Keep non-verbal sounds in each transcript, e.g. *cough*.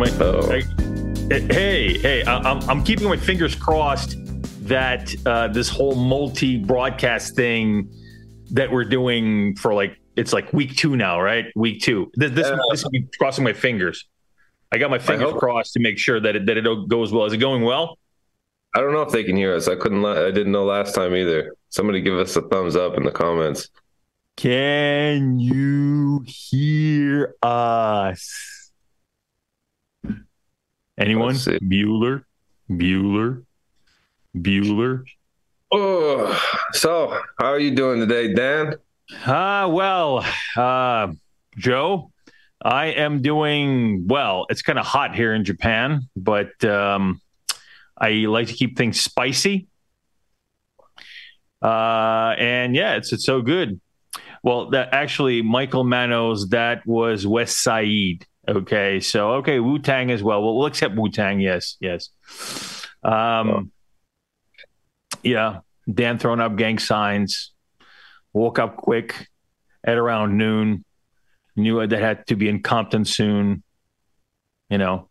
Am I? Oh. I hey, hey! I, I'm I'm keeping my fingers crossed that uh, this whole multi broadcast thing that we're doing for like it's like week two now, right? Week two. This this, this will be crossing my fingers. I got my fingers crossed to make sure that it that it goes well. Is it going well? I don't know if they can hear us. I couldn't. I didn't know last time either. Somebody give us a thumbs up in the comments. Can you hear us? Anyone? Bueller? Bueller? Bueller? Oh, so how are you doing today, Dan? Ah, uh, well, uh, Joe, I am doing well. It's kind of hot here in Japan, but um, I like to keep things spicy. Uh, and yeah, it's it's so good. Well, that actually, Michael Manos, that was West Side. Okay, so okay, Wu Tang as well. well. We'll accept Wu Tang. Yes, yes. Um, yeah, Dan throwing up gang signs. Woke up quick at around noon. Knew that had to be in Compton soon. You know,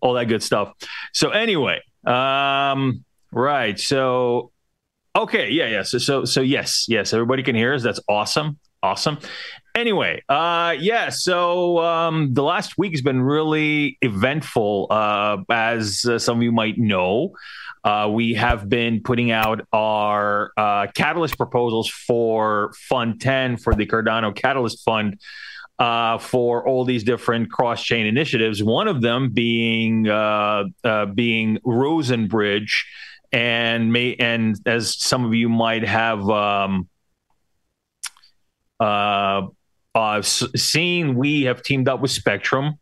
all that good stuff. So anyway, um, right. So okay, yeah, yeah. So so so yes, yes. Everybody can hear us. That's awesome. Awesome. Anyway, uh, yeah. So um, the last week has been really eventful, uh, as uh, some of you might know. Uh, we have been putting out our uh, catalyst proposals for Fund 10 for the Cardano Catalyst Fund uh, for all these different cross chain initiatives. One of them being uh, uh, being Rosen Bridge, and may and as some of you might have. Um, uh, uh, seen we have teamed up with Spectrum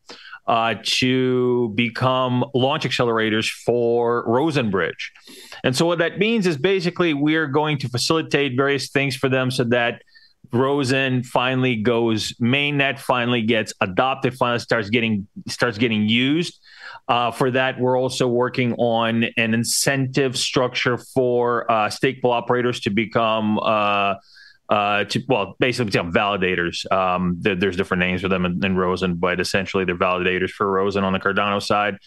uh, to become launch accelerators for Rosen Bridge. And so, what that means is basically we're going to facilitate various things for them so that Rosen finally goes mainnet, finally gets adopted, finally starts getting starts getting used. Uh, for that, we're also working on an incentive structure for uh, stake operators to become uh, uh, to well, basically validators. Um, there's different names for them in, in, Rosen, but essentially they're validators for Rosen on the Cardano side.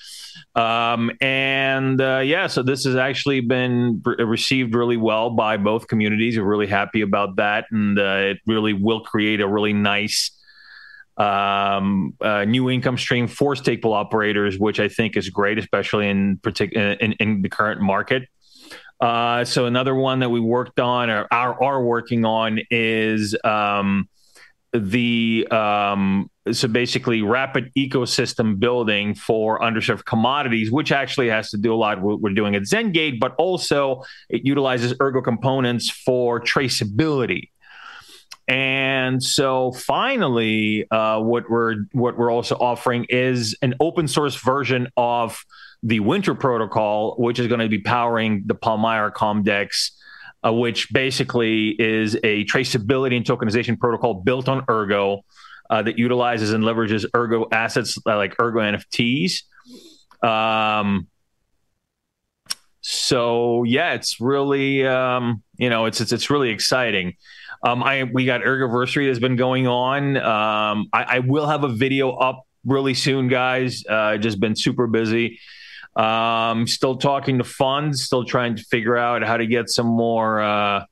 Um, and uh, yeah, so this has actually been re- received really well by both communities. We're really happy about that, and uh, it really will create a really nice um, uh, new income stream for stake pool operators, which I think is great, especially in particular in, in, the current market. Uh, so another one that we worked on or are, are working on is um, the um, so basically rapid ecosystem building for underserved commodities, which actually has to do a lot with what we're doing at Zengate, but also it utilizes ergo components for traceability. And so finally, uh, what we're what we're also offering is an open source version of the Winter Protocol, which is going to be powering the Palmyra Comdex, uh, which basically is a traceability and tokenization protocol built on Ergo uh, that utilizes and leverages Ergo assets uh, like Ergo NFTs. Um, so yeah, it's really um, you know it's it's it's really exciting. Um, I we got Ergoversary that's been going on. Um, I, I, will have a video up really soon, guys. Uh, just been super busy. Um, still talking to funds, still trying to figure out how to get some more uh,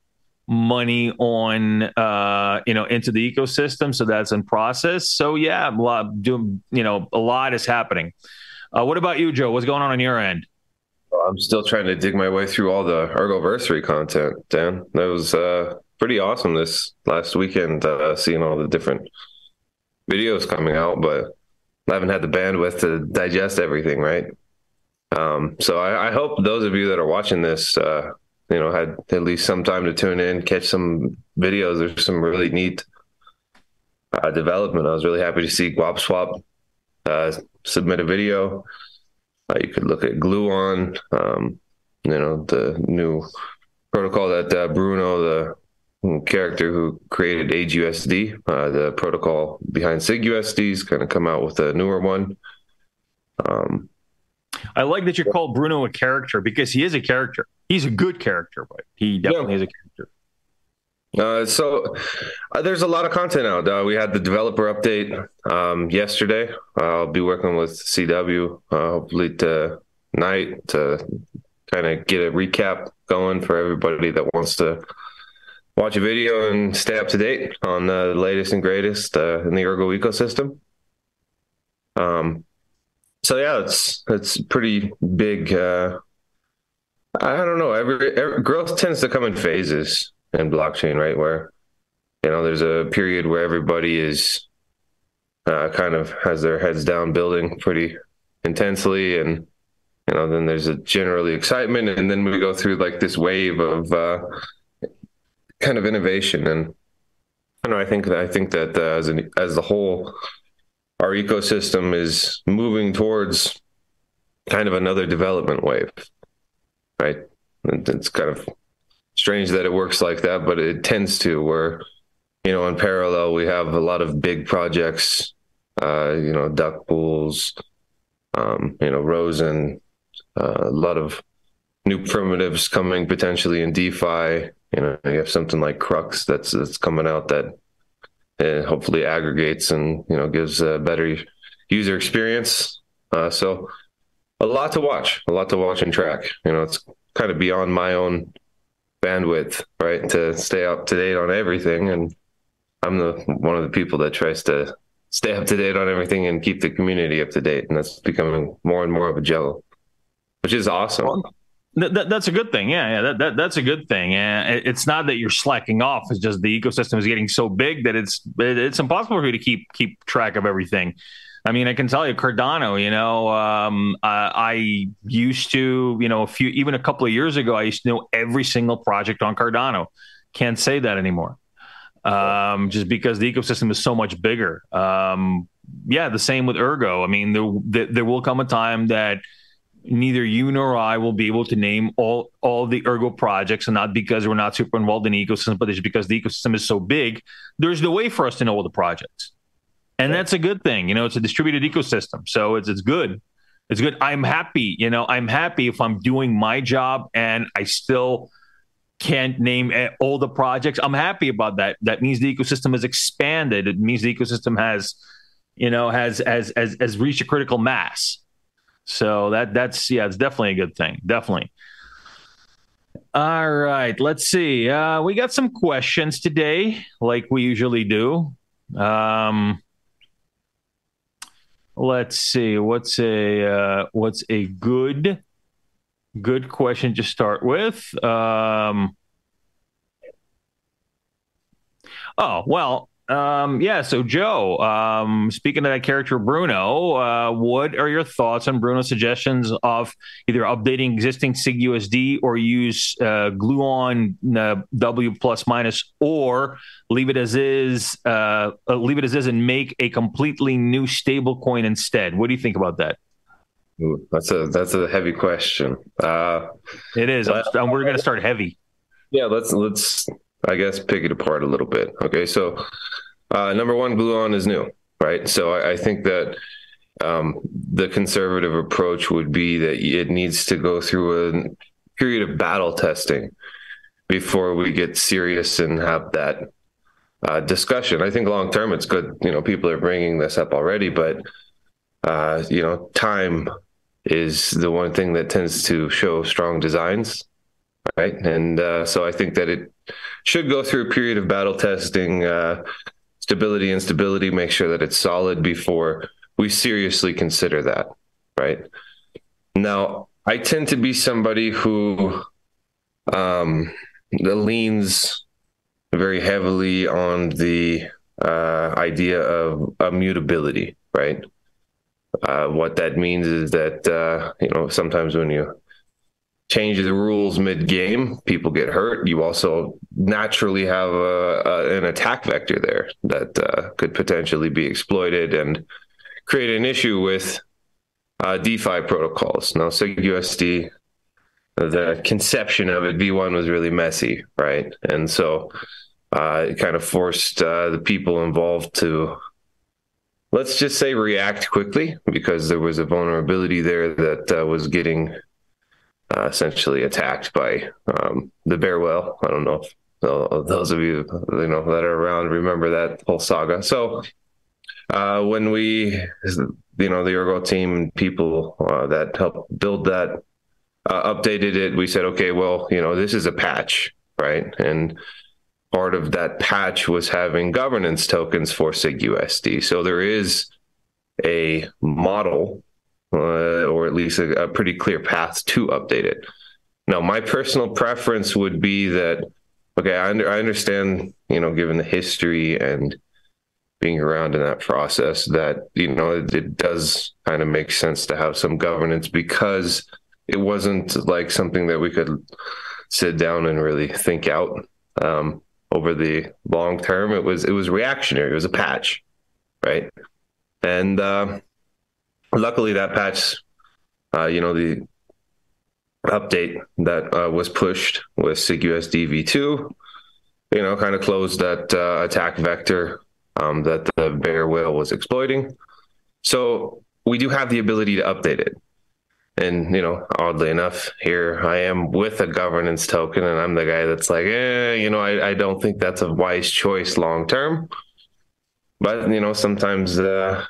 money on uh, you know into the ecosystem. So that's in process. So yeah, a lot doing you know a lot is happening. Uh, what about you, Joe? What's going on on your end? I'm still trying to dig my way through all the Ergoversary content, Dan. That was uh, pretty awesome this last weekend, uh, seeing all the different videos coming out, but I haven't had the bandwidth to digest everything, right? Um, so I, I, hope those of you that are watching this, uh, you know, had at least some time to tune in, catch some videos. There's some really neat uh, development. I was really happy to see Guap Swap uh, submit a video. Uh, you could look at Gluon, um, you know, the new protocol that uh, Bruno, the character who created AgeUSD, uh, the protocol behind SigUSD, is going to come out with a newer one. Um, I like that you call Bruno a character because he is a character. He's a good character, but he definitely yeah. is a character. Uh, so uh, there's a lot of content out. Uh, we had the developer update um, yesterday. I'll be working with CW uh, hopefully tonight to kind of get a recap going for everybody that wants to watch a video and stay up to date on the latest and greatest uh, in the Ergo ecosystem. Um, so yeah, it's it's pretty big. Uh, I don't know. Every, every growth tends to come in phases in blockchain, right? Where you know there's a period where everybody is uh, kind of has their heads down, building pretty intensely, and you know then there's a generally excitement, and then we go through like this wave of uh, kind of innovation, and you know I think that I think that uh, as an as the whole our ecosystem is moving towards kind of another development wave, right? It's kind of strange that it works like that, but it tends to where, you know, in parallel, we have a lot of big projects, uh, you know, duck pools, um, you know, Rosen, uh, a lot of new primitives coming potentially in DeFi. You know, you have something like Crux that's that's coming out that uh, hopefully aggregates and you know gives a better user experience. Uh, so a lot to watch, a lot to watch and track. You know, it's kind of beyond my own bandwidth, right, to stay up to date on everything. And I'm the one of the people that tries to stay up to date on everything and keep the community up to date. And that's becoming more and more of a jello, which is awesome. That's a good thing. Yeah, yeah, that, that that's a good thing. And it's not that you're slacking off. It's just the ecosystem is getting so big that it's it's impossible for you to keep keep track of everything. I mean, I can tell you, Cardano. You know, um, I used to, you know, a few, even a couple of years ago, I used to know every single project on Cardano. Can't say that anymore, um, just because the ecosystem is so much bigger. Um, yeah, the same with Ergo. I mean, there, there will come a time that neither you nor I will be able to name all all the Ergo projects, and not because we're not super involved in the ecosystem, but it's because the ecosystem is so big. There's no way for us to know all the projects and that's a good thing. You know, it's a distributed ecosystem, so it's it's good. It's good. I'm happy. You know, I'm happy if I'm doing my job and I still can't name all the projects. I'm happy about that. That means the ecosystem has expanded. It means the ecosystem has, you know, has has has, has reached a critical mass. So that that's yeah, it's definitely a good thing. Definitely. All right, let's see. Uh, we got some questions today, like we usually do. Um, let's see what's a uh, what's a good good question to start with um, oh well um, yeah, so Joe, um, speaking of that character Bruno, uh, what are your thoughts on Bruno's suggestions of either updating existing SigUSD or use uh, Gluon uh, W plus minus, or leave it as is, uh, uh, leave it as is, and make a completely new stablecoin instead? What do you think about that? Ooh, that's a that's a heavy question. Uh, it is. Well, we're going to start heavy. Yeah, let's let's I guess pick it apart a little bit. Okay, so uh, number one, Gluon is new, right? So I, I think that um, the conservative approach would be that it needs to go through a period of battle testing before we get serious and have that uh, discussion. I think long term it's good. You know, people are bringing this up already, but uh, you know, time is the one thing that tends to show strong designs, right? And uh, so I think that it should go through a period of battle testing, uh, stability, make sure that it's solid before we seriously consider that, right? Now, I tend to be somebody who um, leans very heavily on the uh, idea of immutability, right? Uh, what that means is that uh, you know sometimes when you change the rules mid game, people get hurt. You also naturally have a, a, an attack vector there that uh, could potentially be exploited and create an issue with uh, DeFi protocols. Now, SigUSD, the conception of it, V1 was really messy, right? And so uh, it kind of forced uh, the people involved to. Let's just say react quickly because there was a vulnerability there that uh, was getting uh, essentially attacked by um, the bear whale. I don't know if those of you you know that are around remember that whole saga. So uh, when we, you know, the Ergo team and people uh, that helped build that uh, updated it, we said, okay, well, you know, this is a patch, right? And part of that patch was having governance tokens for SigUSD. So there is a model, uh, or at least a, a pretty clear path to update it. Now, my personal preference would be that, okay, I, under, I understand, you know, given the history and being around in that process, that, you know, it, it does kind of make sense to have some governance because it wasn't like something that we could sit down and really think out um, over the long term. It was it was reactionary. It was a patch, right? And uh, luckily, that patch, uh, you know, the update that uh, was pushed with SigUSD v2, you know, kind of closed that uh, attack vector um, that the bear whale was exploiting. So we do have the ability to update it. And, you know, oddly enough, here I am with a governance token, and I'm the guy that's like, eh, you know, I, I don't think that's a wise choice long term. But, you know, sometimes uh,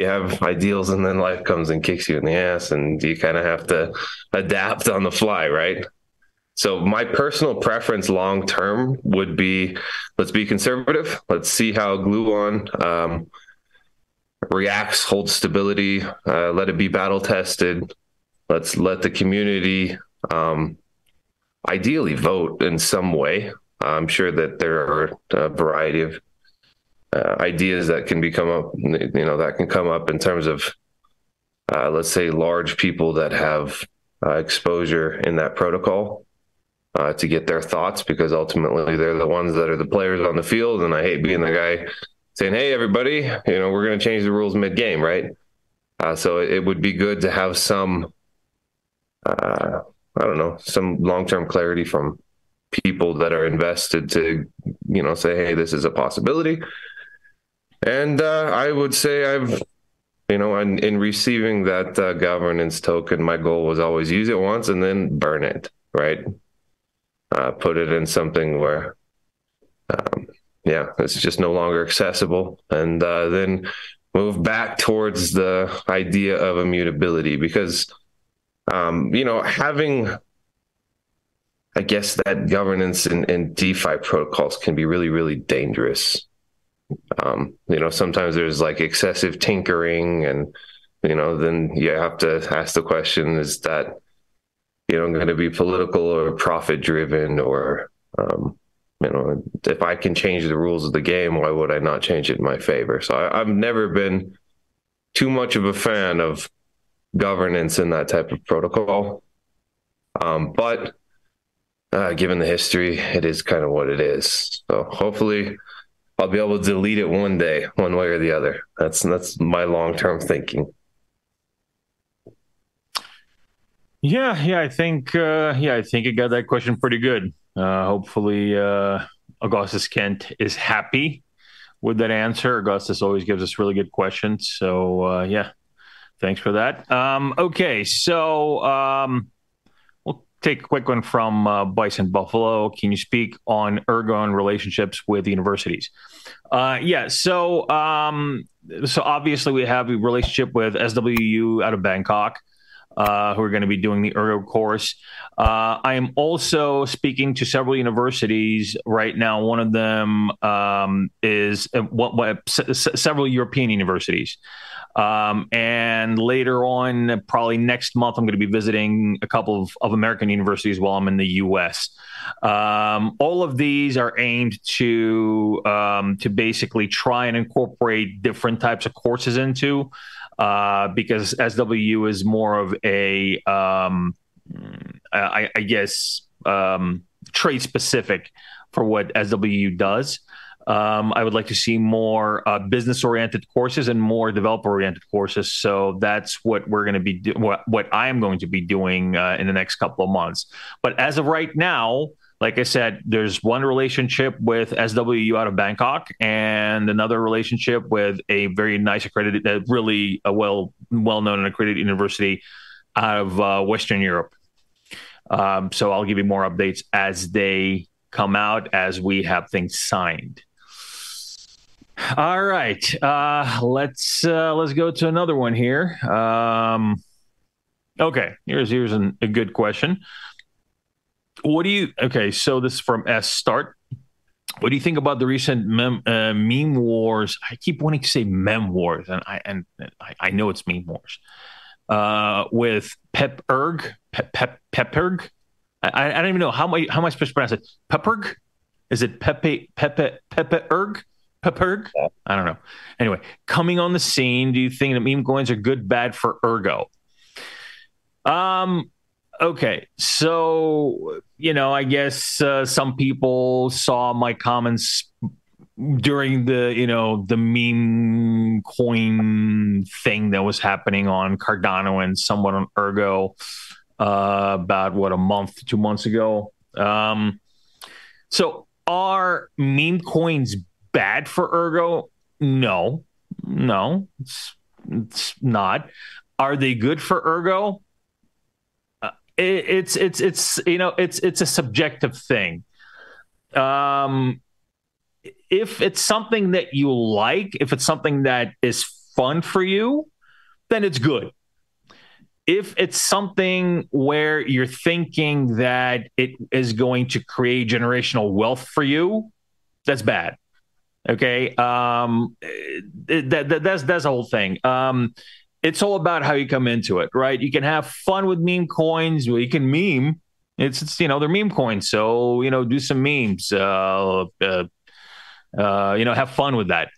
you have ideals and then life comes and kicks you in the ass and you kind of have to adapt on the fly, right? So my personal preference long term would be let's be conservative. Let's see how Gluon um, reacts, holds stability, uh, let it be battle tested. Let's let the community um, ideally vote in some way. I'm sure that there are a variety of uh, ideas that can become up, you know, that can come up in terms of, uh, let's say, large people that have uh, exposure in that protocol uh, to get their thoughts, because ultimately they're the ones that are the players on the field. And I hate being the guy saying, "Hey, everybody, you know, we're going to change the rules mid-game," right? Uh, so it would be good to have some, I don't know, some long-term clarity from people that are invested to, you know, say, "Hey, this is a possibility." And uh, I would say I've, you know, in, in receiving that uh, governance token, my goal was always use it once and then burn it, right? Uh, put it in something where, um, yeah, it's just no longer accessible, and uh, then move back towards the idea of immutability because, um, you know, having I guess that governance in, in DeFi protocols can be really, really dangerous. Um, you know, sometimes there's like excessive tinkering, and you know, then you have to ask the question: Is that you know going to be political or profit driven, or um, you know, if I can change the rules of the game, why would I not change it in my favor? So I, I've never been too much of a fan of governance in that type of protocol. Um, but uh, given the history, it is kind of what it is. So hopefully, I'll be able to delete it one day, one way or the other. That's that's my long term thinking. Yeah, yeah, I think uh, yeah, I think I got that question pretty good. Uh, hopefully, uh, Augustus Kent is happy with that answer. Augustus always gives us really good questions, so uh, yeah, thanks for that. Um, okay, so um, take a quick one from uh, Bison Buffalo. Can you speak on Ergon relationships with universities? Uh, yeah, so um, so obviously we have a relationship with SWU out of Bangkok. Uh, who are going to be doing the Ergo course. Uh, I am also speaking to several universities right now. One of them um, is uh, what, what, s- several European universities. Um, and later on, probably next month, I'm going to be visiting a couple of, of American universities while I'm in the U.S. Um, all of these are aimed to um, to basically try and incorporate different types of courses into, uh, because SWU is more of a, um, I, I, guess, um, trade specific for what SWU does. Um, I would like to see more uh, business oriented courses and more developer oriented courses. So that's what we're going to be do- what what I am going to be doing uh, in the next couple of months. But as of right now, like I said, there's one relationship with SWU out of Bangkok and another relationship with a very nice accredited, uh, really a well well known and accredited university out of uh, Western Europe. Um, so I'll give you more updates as they come out as we have things signed. All right, uh, let's uh, let's go to another one here. Um, okay, here's here's an, a good question. What do you? Okay, so this is from S Start. What do you think about the recent mem, uh, meme wars? I keep wanting to say mem wars, and I and I, I know it's meme wars. Uh, with Pep Erg, Pep Pep Pepperg. I, I don't even know how am I how am I supposed to pronounce it? Pepperg? Is it Pepe Pepe Pepe Erg? Pepperg? I don't know. Anyway, coming on the scene, do you think that meme coins are good, bad for Ergo? Um, okay. So, you know, I guess uh, some people saw my comments during the, you know, the meme coin thing that was happening on Cardano and somewhat on Ergo uh, about what a month, two months ago. Um, so, are meme coins bad for Ergo? No, no, it's, it's not. Are they good for Ergo? Uh, it, it's it's it's you know it's it's a subjective thing. Um, if it's something that you like, if it's something that is fun for you, then it's good. If it's something where you're thinking that it is going to create generational wealth for you, that's bad. Okay, um, that, that, that's that's the whole thing. Um, it's all about how you come into it, right? You can have fun with meme coins. You can meme. It's, it's you know they're meme coins, so you know do some memes. Uh, uh, uh, you know have fun with that.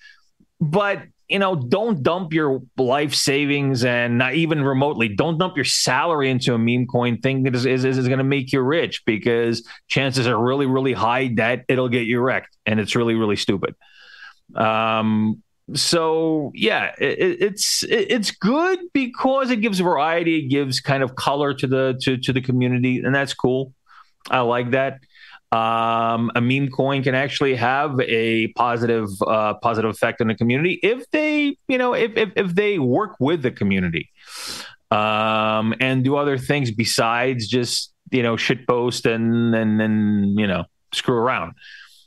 But you know don't dump your life savings and not even remotely don't dump your salary into a meme coin thing that is, is, is going to make you rich because chances are really really high that it'll get you wrecked and it's really really stupid um, so yeah, it, it's it, it's good because it gives variety, it gives kind of color to the to to the community, and that's cool. I like that. Um, a meme coin can actually have a positive uh, positive effect on the community if they you know if if, if they work with the community um, and do other things besides just you know shit post and and and you know screw around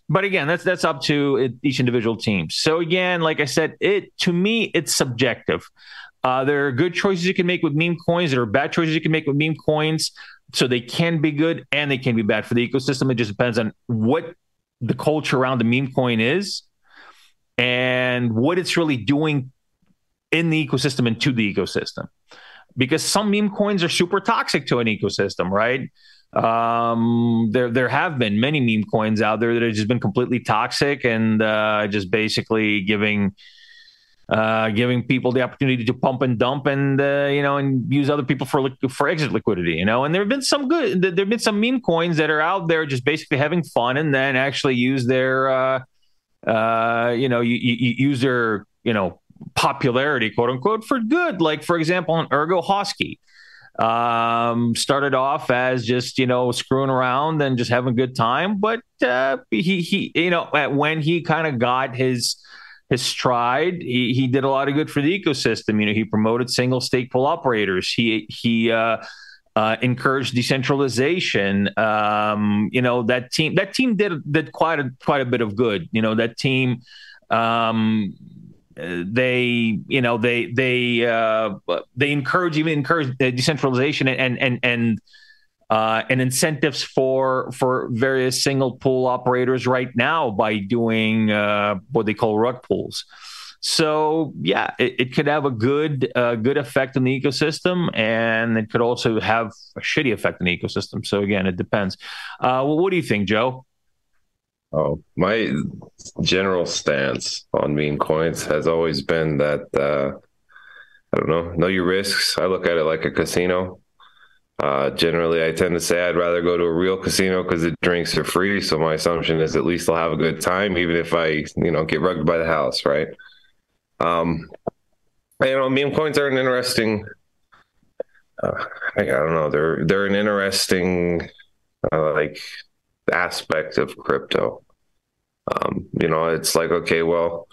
but again, that's that's up to each individual team. So again, like I said, it to me it's subjective. Uh, there are good choices you can make with meme coins. There are bad choices you can make with meme coins. So they can be good and they can be bad for the ecosystem. It just depends on what the culture around the meme coin is and what it's really doing in the ecosystem and to the ecosystem. Because some meme coins are super toxic to an ecosystem, right? Um, there there have been many meme coins out there that have just been completely toxic and uh, just basically giving uh, giving people the opportunity to pump and dump and uh, you know and use other people for for exit liquidity you know? And there have been some good there have been some meme coins that are out there just basically having fun and then actually use their uh, uh, you know you, you use their you know popularity quote unquote for good. Like for example on ergo hosky um, started off as just you know screwing around and just having a good time, but uh, he he you know when he kind of got his his stride, he he did a lot of good for the ecosystem. You know, he promoted single stake pool operators. He he. Uh, uh, encouraged decentralization. Um, you know that team. That team did did quite a quite a bit of good. You know that team um, they you know they they uh, they encourage even encourage decentralization and and and uh, and incentives for for various single pool operators right now by doing uh, what they call rug pools. So yeah, it, it could have a good uh, good effect on the ecosystem, and it could also have a shitty effect on the ecosystem. So again, it depends. Uh, well, what do you think, Joe? Oh, my general stance on meme coins has always been that uh, I don't know, know your risks. I look at it like a casino. Uh, generally, I tend to say I'd rather go to a real casino because the drinks are free. So my assumption is at least I'll have a good time, even if I, you know, get rugged by the house, right? Um, you know, meme coins are an interesting. Uh, I, I don't know. They're they're an interesting, uh, like aspect of crypto. Um, you know, it's like, okay, well,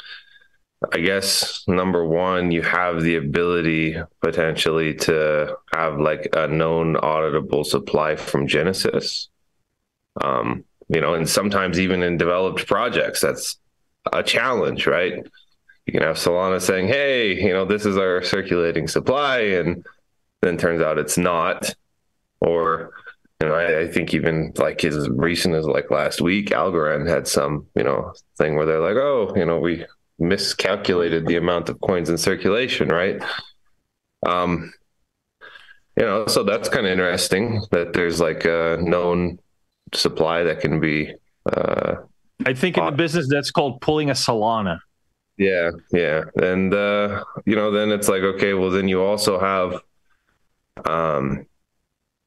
I guess number one, you have the ability potentially to have like a known auditable supply from Genesis. Um, you know, and sometimes even in developed projects, that's a challenge, right? You can have Solana saying, "Hey, you know, this is our circulating supply," and then turns out it's not. Or, you know, I, I think even like as recent as like last week, Algorand had some, you know, thing where they're like, "Oh, you know, we miscalculated the amount of coins in circulation," right? Um, you know, so that's kind of interesting that there's like a known supply that can be. Uh, I think in the business that's called pulling a Solana. Yeah, yeah, and uh, you know, then it's like okay, well, then you also have. Um,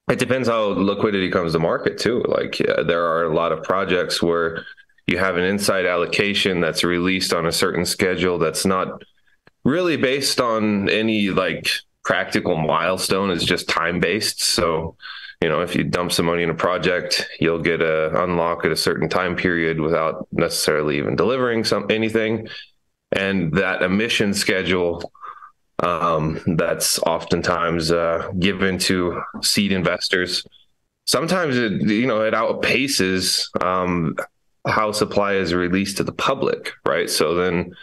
it depends how liquidity comes to market too. Like there are a lot of projects where you have an inside allocation that's released on a certain schedule that's not really based on any like practical milestone It's just time based. So, you know, if you dump some money in a project, you'll get a unlock at a certain time period without necessarily even delivering some anything. And that emission schedule um, that's oftentimes uh, given to seed investors. Sometimes it, you know, it outpaces um, how supply is released to the public, right? So then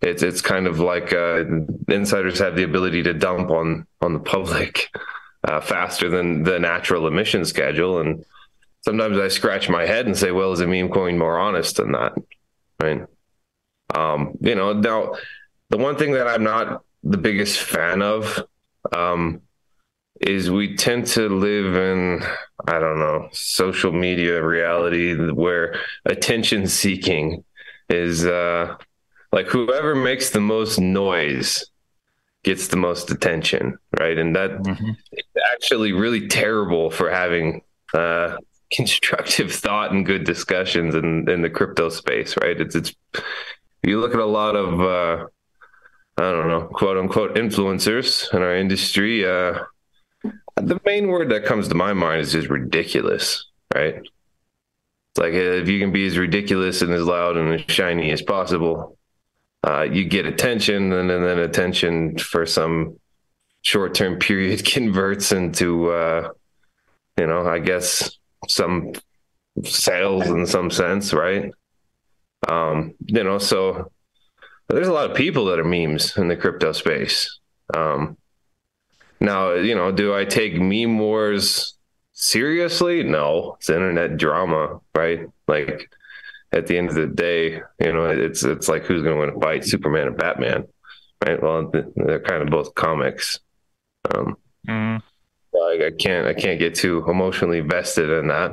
it's it's kind of like uh, insiders have the ability to dump on on the public *laughs* uh, faster than the natural emission schedule, and sometimes I scratch my head and say, well, is a meme coin more honest than that? Right? Um, you know, now the one thing that I'm not the biggest fan of um, is we tend to live in I don't know social media reality where attention seeking is uh, like whoever makes the most noise gets the most attention, right? And that mm-hmm. actually really terrible for having uh, *laughs* constructive thought and good discussions in in the crypto space, right? It's it's you look at a lot of uh, I don't know, quote unquote influencers in our industry. Uh, the main word that comes to my mind is just ridiculous, right? It's like if you can be as ridiculous and as loud and as shiny as possible, uh, you get attention, and, and, then attention for some short term *laughs* period converts into, uh, you know, I guess some sales in some sense, right? Um, you know, so there's a lot of people that are memes in the crypto space. Um, now, you know, do I take meme wars seriously? No, it's internet drama, right? Like, at the end of the day, you know, it's it's like who's going to win a fight, Superman or Batman, right? Well, they're kind of both comics. Um, mm. I, I can't I can't get too emotionally vested in that.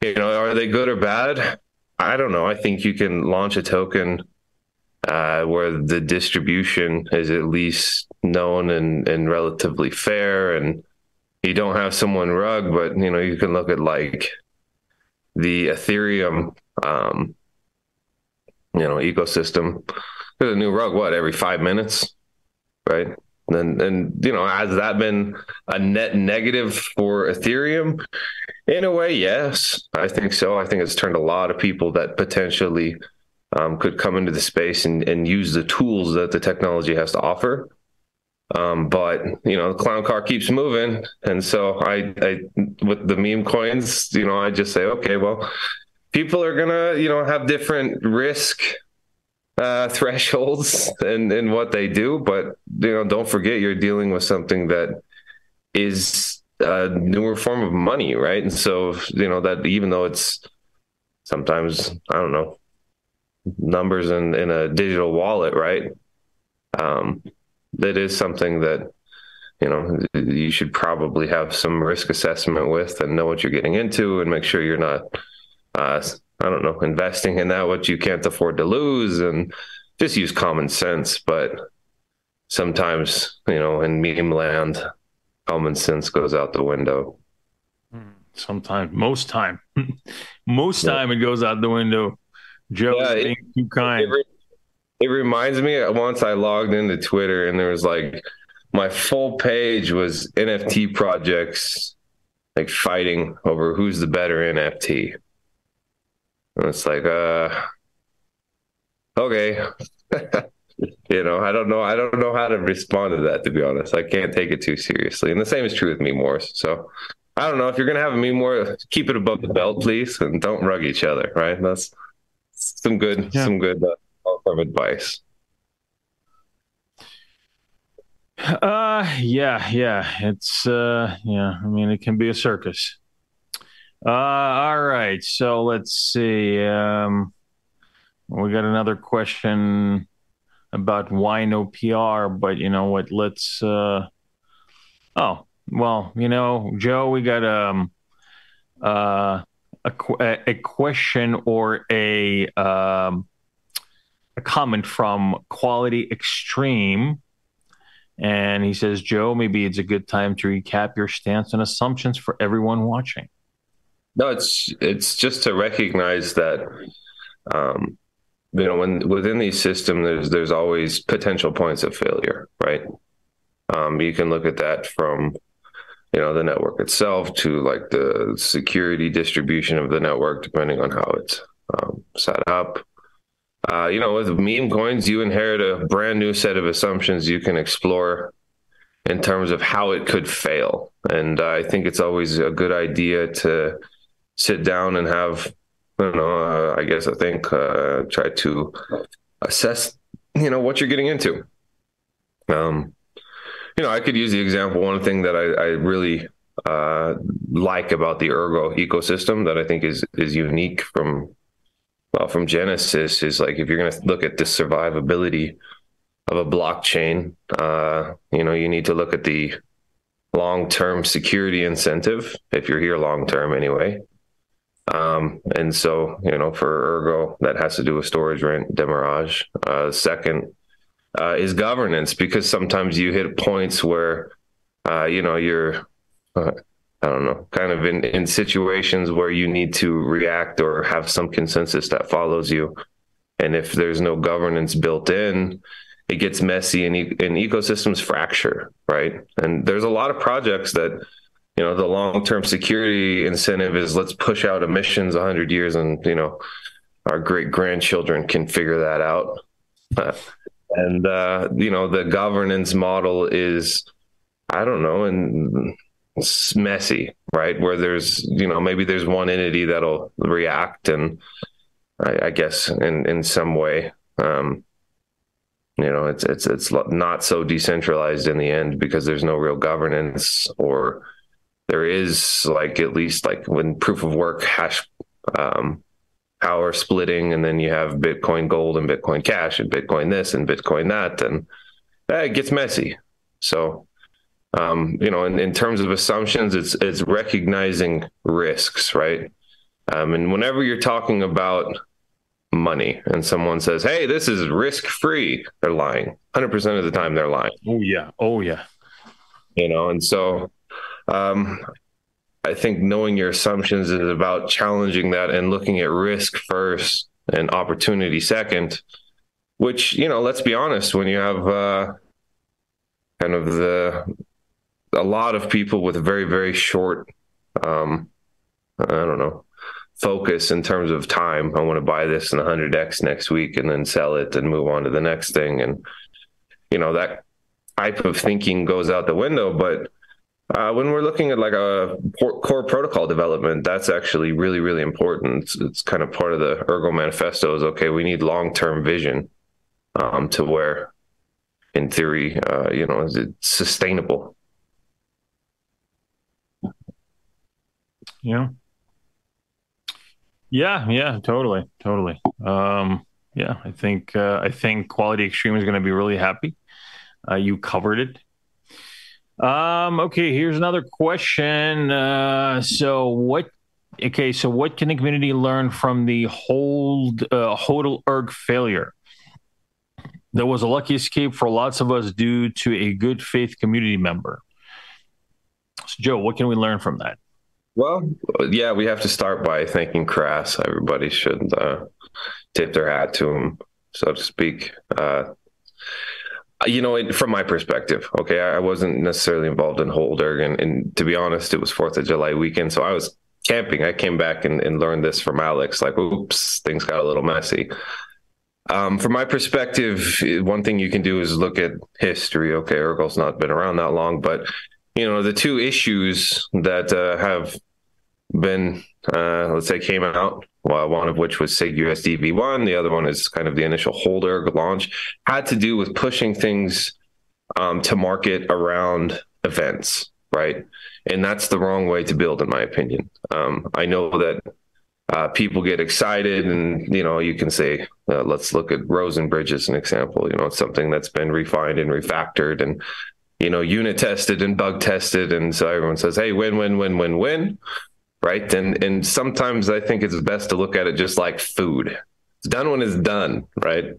You know, are they good or bad? I don't know. I think you can launch a token uh, where the distribution is at least known and, and relatively fair, and you don't have someone rug, but you know you can look at like the Ethereum um, you know, ecosystem. There's a new rug, what, every five minutes, right? And, and, you know, has that been a net negative for Ethereum? In a way, yes, I think so. I think it's turned a lot of people that potentially um, could come into the space and, and use the tools that the technology has to offer. Um, but you know, the clown car keeps moving, and so I, I, with the meme coins, you know, I just say, okay, well, people are gonna you know have different risk uh, *laughs* thresholds and in what they do, but you know don't forget you're dealing with something that is a newer form of money, right? And so you know that even though it's sometimes I don't know numbers in in a digital wallet, right? Um, that is something that you know you should probably have some risk assessment with and know what you're getting into and make sure you're not uh, I don't know, investing in that what you can't afford to lose and just use common sense. But sometimes, you know, in meme land, common sense goes out the window. Hmm, sometimes, most time, *laughs* most yeah. time it goes out the window. Joe yeah, being it, too kind. It, it reminds me once I logged into Twitter and there was like my full page was NFT projects like fighting over who's the better NFT. And it's like, uh, okay. *laughs* you know, I don't know. I don't know how to respond to that, to be honest. I can't take it too seriously. And the same is true with me, Morris. So I don't know if you're gonna have a meme more, keep it above the belt, please, and don't rug each other. Right? That's some good, yeah. some good uh, advice. Uh, yeah, yeah. It's uh, yeah. I mean, it can be a circus. Uh, all right. So let's see. Um, we got another question about why no PR, but you know what? Let's. Uh, oh well, you know, Joe, we got um, uh, a a question or a um, a comment from Quality Extreme and he says, Joe, maybe it's a good time to recap your stance and assumptions for everyone watching. No, it's it's just to recognize that um, you know when within these systems there's there's always potential points of failure, right? Um, you can look at that from you know the network itself to like the security distribution of the network, depending on how it's um, set up. Uh, you know, with meme coins, you inherit a brand new set of assumptions you can explore in terms of how it could fail. And uh, I think it's always a good idea to sit down and have, I don't know, uh, I guess I think uh, try to assess, you know, what you're getting into. Um, you know, I could use the example. One thing that I, I really uh, like about the Ergo ecosystem that I think is is unique from well, from Genesis is like if you're going to look at the survivability of a blockchain, uh, you know, you need to look at the long-term security incentive if you're here long-term anyway. Um, and so, you know, for Ergo, that has to do with storage rent, demurrage. Uh, second uh, is governance because sometimes you hit points where, uh, you know, you're uh, I don't know, kind of in, in situations where you need to react or have some consensus that follows you. And if there's no governance built in, it gets messy and, e- and ecosystems fracture, right? And there's a lot of projects that, you know, the long term security incentive is let's push out emissions 100 years and, you know, our great grandchildren can figure that out. Uh, and, uh, you know, the governance model is, I don't know, and it's messy, right? Where there's, you know, maybe there's one entity that'll react, and I, I guess in in some way, um, you know, it's it's it's not so decentralized in the end because there's no real governance, or there is like at least like when proof of work hash um, power splitting, and then you have Bitcoin Gold and Bitcoin Cash and Bitcoin this and Bitcoin that, and eh, it gets messy. So um, you know, in, in terms of assumptions, it's it's recognizing risks, right? Um, and whenever you're talking about money and someone says, "Hey, this is risk free," they're lying. Hundred percent of the time, they're lying. Oh yeah, oh yeah. You know, and so um, I think knowing your assumptions is about challenging that and looking at risk first and opportunity second. Which you know, let's be honest, when you have uh, kind of the a lot of people with very very short um i don't know focus in terms of time i want to buy this in 100x next week and then sell it and move on to the next thing and you know that type of thinking goes out the window but uh, when we're looking at like a core protocol development, that's actually really, really important. It's, it's, kind of part of the Ergo manifesto is okay, we need long term vision um, to where, in theory, uh, you know, is it sustainable? Yeah. Yeah, yeah, totally, totally. Um, yeah, I think uh, I think Quality Extreme is going to be really happy. Uh, you covered it. Um, okay, here's another question. Uh, so what? Okay, so what can the community learn from the hold uh, hodl erg failure? There was a lucky escape for lots of us due to a good faith community member. So, Joe, what can we learn from that? Well, yeah, we have to start by thanking Crass. Everybody should uh, tip their hat to him, so to speak. Uh, you know, from my perspective, okay, I wasn't necessarily involved in Holder, and, and to be honest, it was Fourth of July weekend, so I was camping. I came back and, and learned this from Alex. Like, oops, things got a little messy. Um, from my perspective, one thing you can do is look at history. Okay, Ergo's not been around that long, but you know, the two issues that uh, have been, uh, let's say, came out. Well, one of which was SIG v1. The other one is kind of the initial holder launch. Had to do with pushing things um, to market around events, right? And that's the wrong way to build, in my opinion. Um, I know that uh, people get excited, and you know, you can say, uh, let's look at Rosen Bridge as an example. You know, it's something that's been refined and refactored, and you know, unit tested and bug tested, and so everyone says, "Hey, win, win, win, win, win." Right, and and sometimes I think it's best to look at it just like food. It's done when it's done, right?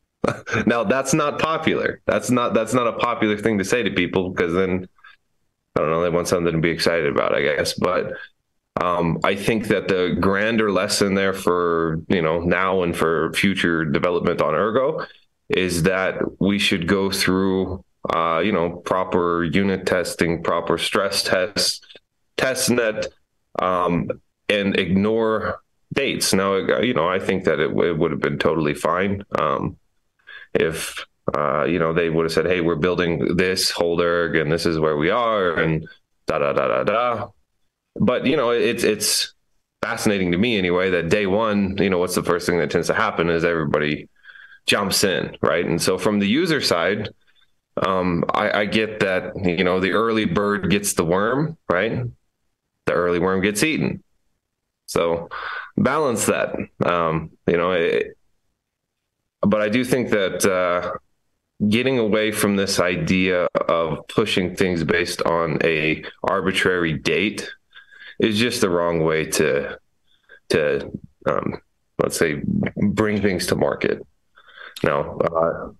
*laughs* now that's not popular. That's not that's not a popular thing to say to people because then I don't know they want something to be excited about, I guess. But um, I think that the grander lesson there for you know now and for future development on Ergo is that we should go through uh, you know proper unit testing, proper stress tests, test net, um, and ignore dates. Now you know I think that it, it would have been totally fine. Um, if uh, you know they would have said, "Hey, we're building this HodlERG, and this is where we are," and da da da da da. But you know, it's it's fascinating to me anyway that day one, you know, what's the first thing that tends to happen is everybody jumps in, right? And so from the user side, um, I, I get that you know the early bird gets the worm, right? The early worm gets eaten. So balance that. Um, you know, it, but I do think that uh, getting away from this idea of pushing things based on a arbitrary date is just the wrong way to to um, let's say bring things to market. Now, uh,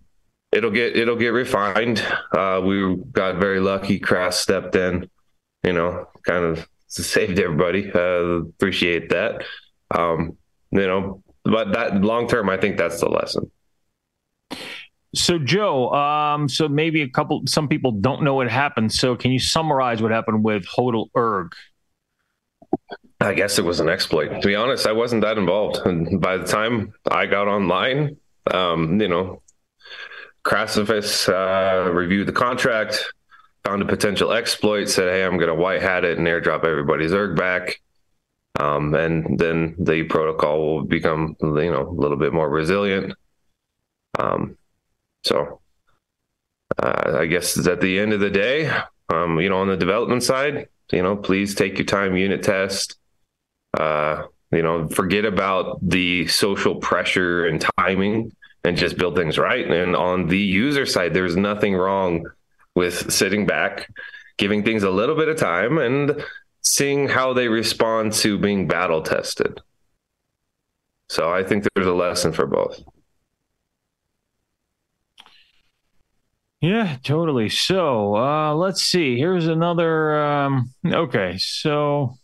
it'll get it'll get refined. Uh, we got very lucky. Crass stepped in, you know, kind of *laughs* saved everybody. Uh, appreciate that. Um, you know, but that long term, I think that's the lesson. So, Joe, um, so maybe a couple, some people don't know what happened. So, can you summarize what happened with HodlERG? I guess it was an exploit. To be honest, I wasn't that involved. And by the time I got online, um, you know, Crassifus uh, reviewed the contract, found a potential exploit, said, "Hey, I'm going to white hat it and airdrop everybody's erg back." Um, and then the protocol will become, you know, a little bit more resilient. Um, so uh, I guess at the end of the day, um, you know, on the development side, you know, please take your time, unit test. Uh, you know, forget about the social pressure and timing and just build things right. And on the user side, there's nothing wrong with sitting back, giving things a little bit of time and seeing how they respond to being battle tested. So I think there's a lesson for both. Yeah, totally. So uh, let's see. Here's another. Um, okay, so.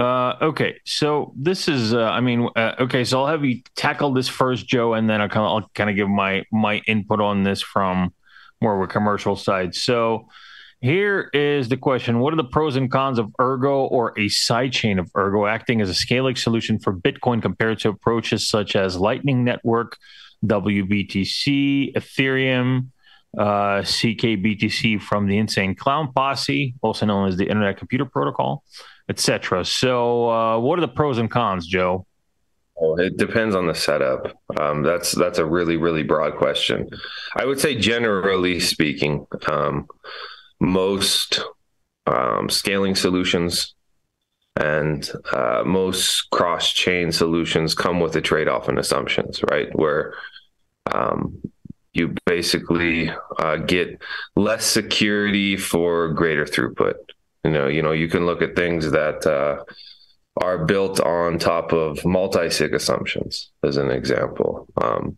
Uh, okay, so this is. Uh, I mean, uh, okay, so I'll have you tackle this first, Joe, and then I'll kind of, I'll kind of give my my input on this from more of a commercial side. So, here is the question What are the pros and cons of Ergo or a sidechain of Ergo acting as a scaling solution for Bitcoin compared to approaches such as Lightning Network, WBTC, Ethereum, uh, CKBTC from the Insane Clown Posse, also known as the Internet Computer Protocol, etc. So, uh, what are the pros and cons, Joe? Oh, it depends on the setup. Um, that's that's a really really broad question. I would say generally speaking, um, most um, scaling solutions and uh, most cross chain solutions come with a trade off in assumptions, right? Where um, you basically uh, get less security for greater throughput. You know, you know, you can look at things that uh, are built on top of multi-sig assumptions, as an example. Um,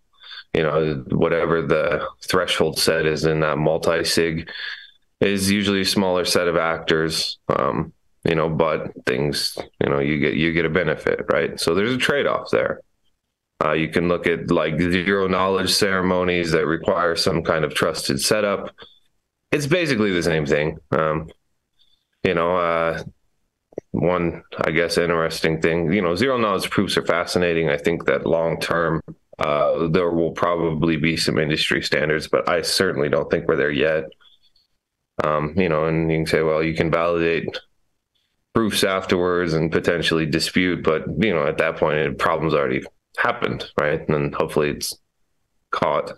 you know, whatever the threshold set is in that multi-sig is usually a smaller set of actors. Um, you know, but things, you know, you get you get a benefit, right? So there's a trade off there. Uh, you can look at like zero knowledge ceremonies that require some kind of trusted setup. It's basically the same thing. Um, you know, uh, one I guess interesting thing. You know, zero knowledge proofs are fascinating. I think that long term, uh, there will probably be some industry standards, but I certainly don't think we're there yet. Um, you know, and you can say, well, you can validate proofs afterwards and potentially dispute, but you know, at that point, problems already happened, right? And hopefully it's caught.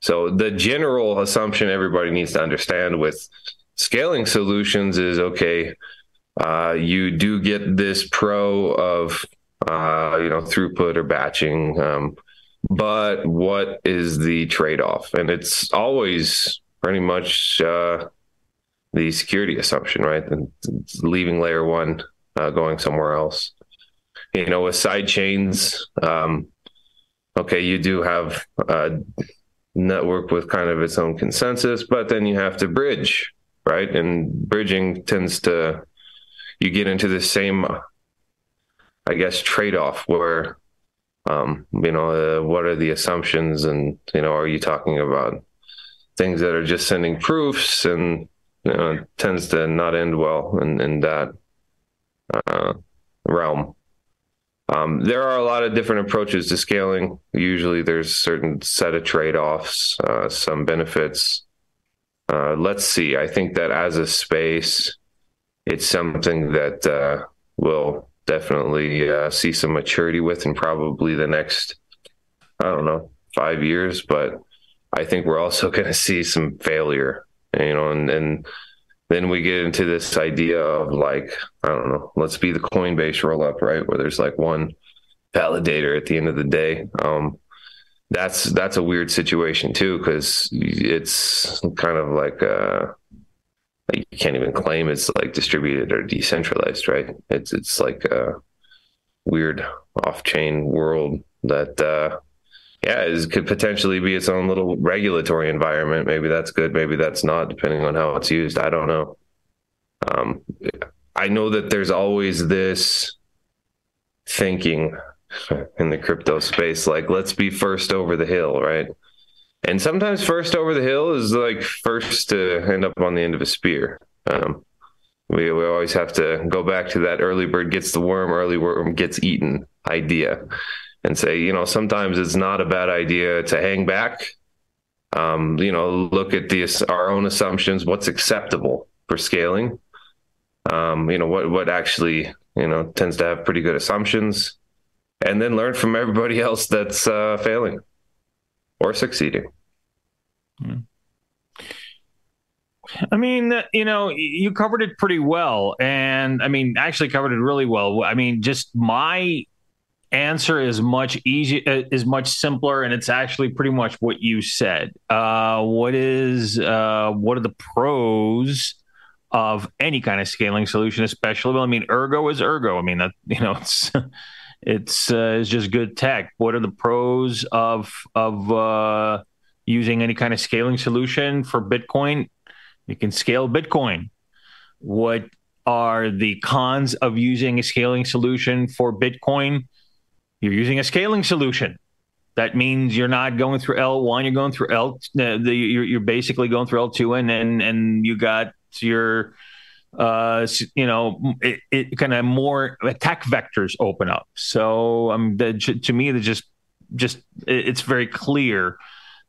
So the general assumption everybody needs to understand with scaling solutions is okay. Uh, you do get this pro of uh, you know throughput or batching, um, but what is the trade off? And it's always pretty much uh, the security assumption, right? And leaving layer one, uh, going somewhere else. You know, with side chains, um, okay, you do have a network with kind of its own consensus, but then you have to bridge, right? And bridging tends to, you get into the same, I guess, trade off where, um, you know, uh, what are the assumptions? And, you know, are you talking about things that are just sending proofs and you know, tends to not end well in, in that uh, realm. Um, there are a lot of different approaches to scaling. Usually, there's certain set of trade-offs, uh, some benefits. Uh, let's see. I think that as a space, it's something that uh, will definitely uh, see some maturity with in probably the next, I don't know, five years. But I think we're also *laughs* going to see some failure you know, and, and then we get into this idea of like, I don't know, let's be the Coinbase roll up, right? Where there's like one validator at the end of the day. Um, that's that's a weird situation too, because it's kind of like uh you can't even claim it's like distributed or decentralized, right? It's it's like a weird off-chain world that uh yeah, it could potentially be its own little regulatory environment. Maybe that's good. Maybe that's not, depending on how it's used. I don't know. Um, I know that there's always this thinking *laughs* in the crypto space, like let's be first over the hill, right? And sometimes first over the hill is like first to end up on the end of a spear. Um, we we always have to go back to that early bird gets the worm, early worm gets eaten idea and say, you know, sometimes it's not a bad idea to hang back. Um, you know, look at the our own assumptions, what's acceptable for scaling. Um, you know, what what actually, you know, tends to have pretty good assumptions, and then learn from everybody else that's uh, failing or succeeding. Hmm. I mean, you know, you covered it pretty well. And I mean, actually covered it really well. I mean, just my answer is much easier uh, is much simpler and it's actually pretty much what you said uh, what is uh, what are the pros of any kind of scaling solution especially well i mean ergo is ergo i mean that you know it's *laughs* it's uh, it's just good tech what are the pros of of uh, using any kind of scaling solution for bitcoin you can scale bitcoin what are the cons of using a scaling solution for bitcoin you're using a scaling solution. That means you're not going through L1, you're going through L. Uh, the, you're, you're basically going through L2, and and and you got your, uh, you know, it, it kind of more attack vectors open up. So um, the, to me, they just just it's very clear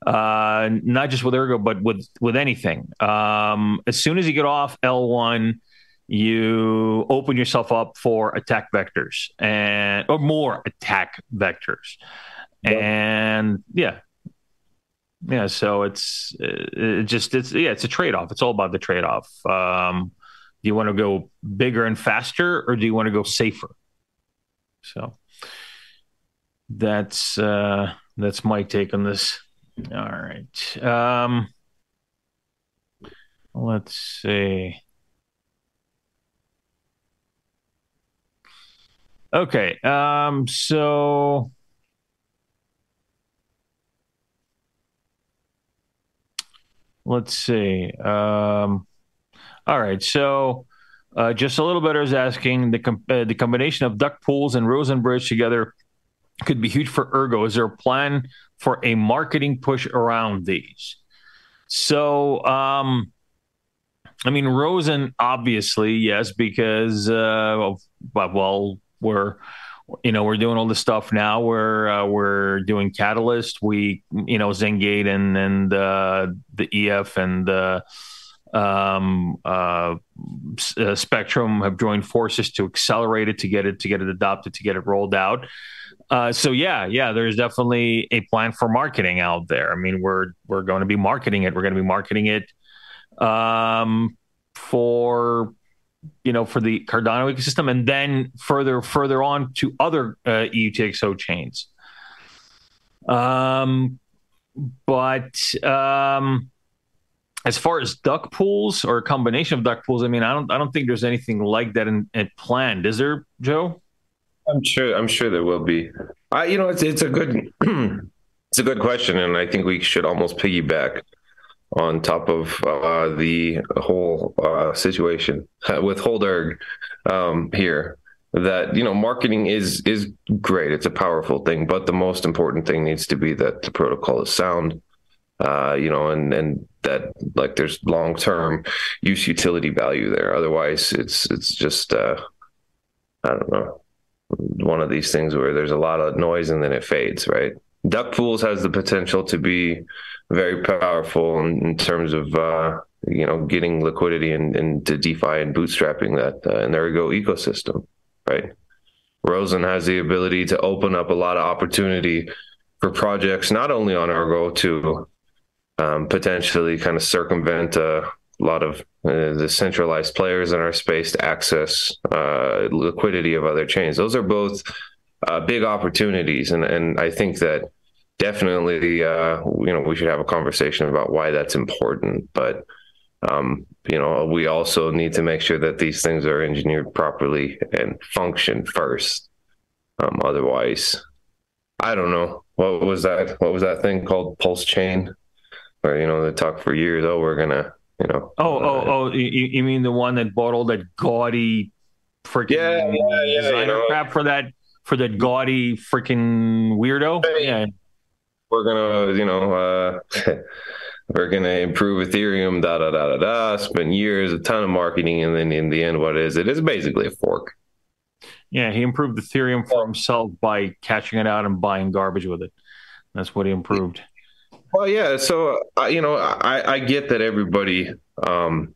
uh, not just with ergo but with with anything. Um, as soon as you get off l1 you open yourself up for attack vectors and or more attack vectors. Yep. and yeah. Yeah so it's it just it's yeah it's a trade-off. It's all about the trade-off. Um do you want to go bigger and faster or do you want to go safer so that's uh that's my take on this all right um let's see Okay. Um, so let's see. Um, all right. So uh, just a little bit is asking the com- uh, the combination of duck pools and Rosen Bridge together could be huge for Ergo. Is there a plan for a marketing push around these? So, um, I mean, Rosen, obviously, yes, because, uh, well, well we're you know, we're doing all this stuff now. We're uh, we're doing Catalyst. We, you know, Zengate and and uh, the EF and the um, uh, uh, Spectrum have joined forces to accelerate it, to get it, to get it adopted, to get it rolled out. Uh, so yeah, yeah, there's definitely a plan for marketing out there. I mean, we're we're going to be marketing it. We're going to be marketing it um, for you know, for the Cardano ecosystem, and then further further on to other uh, EUTXO chains. Um, but um, as far as duck pools or a combination of duck pools, I mean, I don't I don't think there's anything like that in, in planned. Is there, Joe? I'm sure. I'm sure there will be. I, you know, it's it's a good *clears throat* it's a good question, and I think we should almost piggyback on top of uh, the whole uh, situation *laughs* with HodlERG um, here. That you know, marketing is is great. It's a powerful thing, but the most important thing needs to be that the protocol is sound. Uh, you know, and and that like there's long term use utility value there. Otherwise, it's it's just uh, I don't know one of these things where there's a lot of noise and then it fades. Right? Duck pools has the potential to be very powerful in, in terms of uh, you know getting liquidity into DeFi and bootstrapping that uh, and the Ergo ecosystem, right? Rosen has the ability to open up a lot of opportunity for projects, not only on Ergo to um, potentially kind of circumvent uh, a lot of uh, the centralized players in our space to access uh, liquidity of other chains. Those are both uh, big opportunities, and and I think that definitely, uh, you know, we should have a conversation about why that's important. But, um, you know, we also need to make sure that these things are engineered properly and function first. Um, otherwise, I don't know what was that. What was that thing called? PulseChain, where you know they talk for years. Oh, we're gonna, you know. Oh, uh, oh, oh! You, you mean the one that bought all that gaudy, freaking yeah, yeah, yeah, designer you know, crap for that for that gaudy freaking weirdo? Yeah we're gonna, you know, uh, *laughs* we're gonna improve Ethereum, da da da da da. Spend years, a ton of marketing, and then in the end, what is it? It's basically a fork. Yeah, he improved Ethereum for himself by catching it out and buying garbage with it. That's what he improved. Well, yeah. So you know, I, I get that everybody um,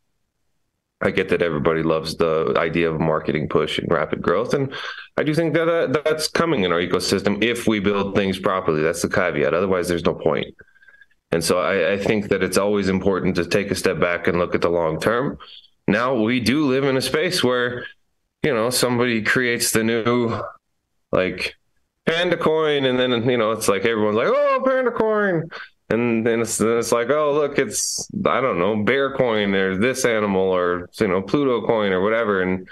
I get that everybody loves the idea of marketing push and rapid growth, and I do think that uh, that's coming in our ecosystem if we build things properly. That's the caveat. Otherwise, there's no point. And so I, I think that it's always important to take a step back and look at the long term. Now we do live in a space where, you know, somebody creates the new, like, Panda coin, and then you know it's like everyone's like, "Oh, Panda coin," and then it's, it's like, oh, look, it's I don't know, bear coin or this animal or you know Pluto coin or whatever, and